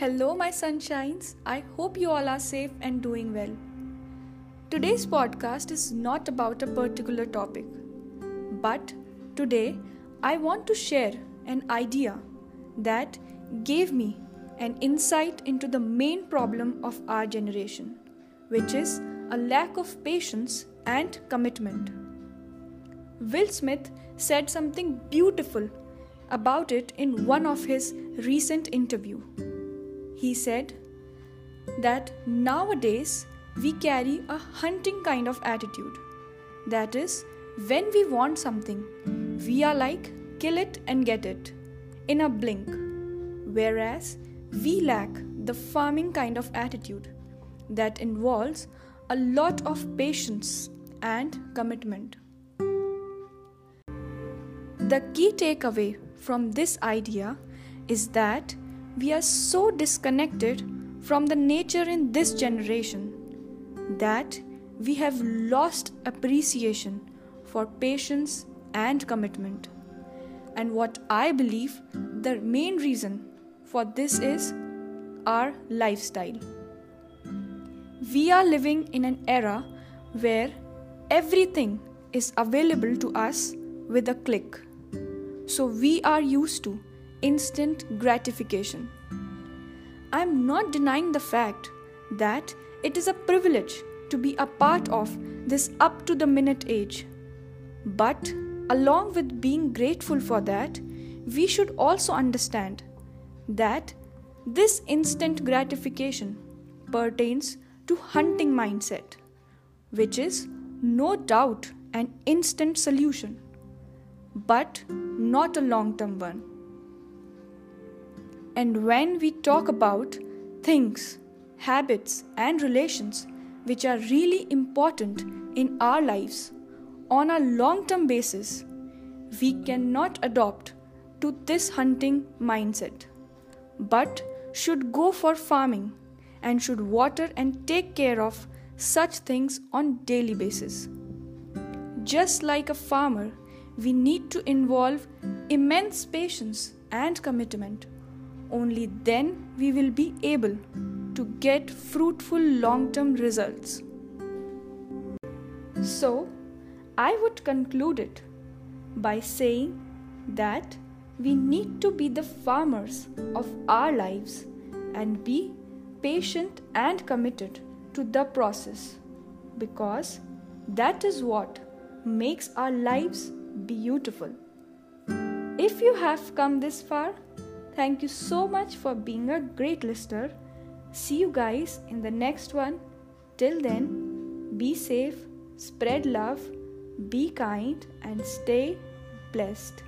Hello, my sunshines. I hope you all are safe and doing well. Today's podcast is not about a particular topic, but today I want to share an idea that gave me an insight into the main problem of our generation, which is a lack of patience and commitment. Will Smith said something beautiful about it in one of his recent interview. He said that nowadays we carry a hunting kind of attitude. That is, when we want something, we are like kill it and get it in a blink. Whereas we lack the farming kind of attitude that involves a lot of patience and commitment. The key takeaway from this idea is that we are so disconnected from the nature in this generation that we have lost appreciation for patience and commitment. And what I believe the main reason for this is our lifestyle. We are living in an era where everything is available to us with a click. So we are used to instant gratification. I am not denying the fact that it is a privilege to be a part of this up to the minute age. But along with being grateful for that, we should also understand that this instant gratification pertains to hunting mindset, which is no doubt an instant solution but not a long term one. And when we talk about things, habits, and relations which are really important in our lives on a long term basis, we cannot adopt to this hunting mindset, but should go for farming and should water and take care of such things on daily basis. Just like a farmer we need to involve immense patience and commitment. Only then we will be able to get fruitful long term results. So, I would conclude it by saying that we need to be the farmers of our lives and be patient and committed to the process because that is what makes our lives beautiful. If you have come this far, thank you so much for being a great listener. See you guys in the next one. Till then, be safe, spread love, be kind, and stay blessed.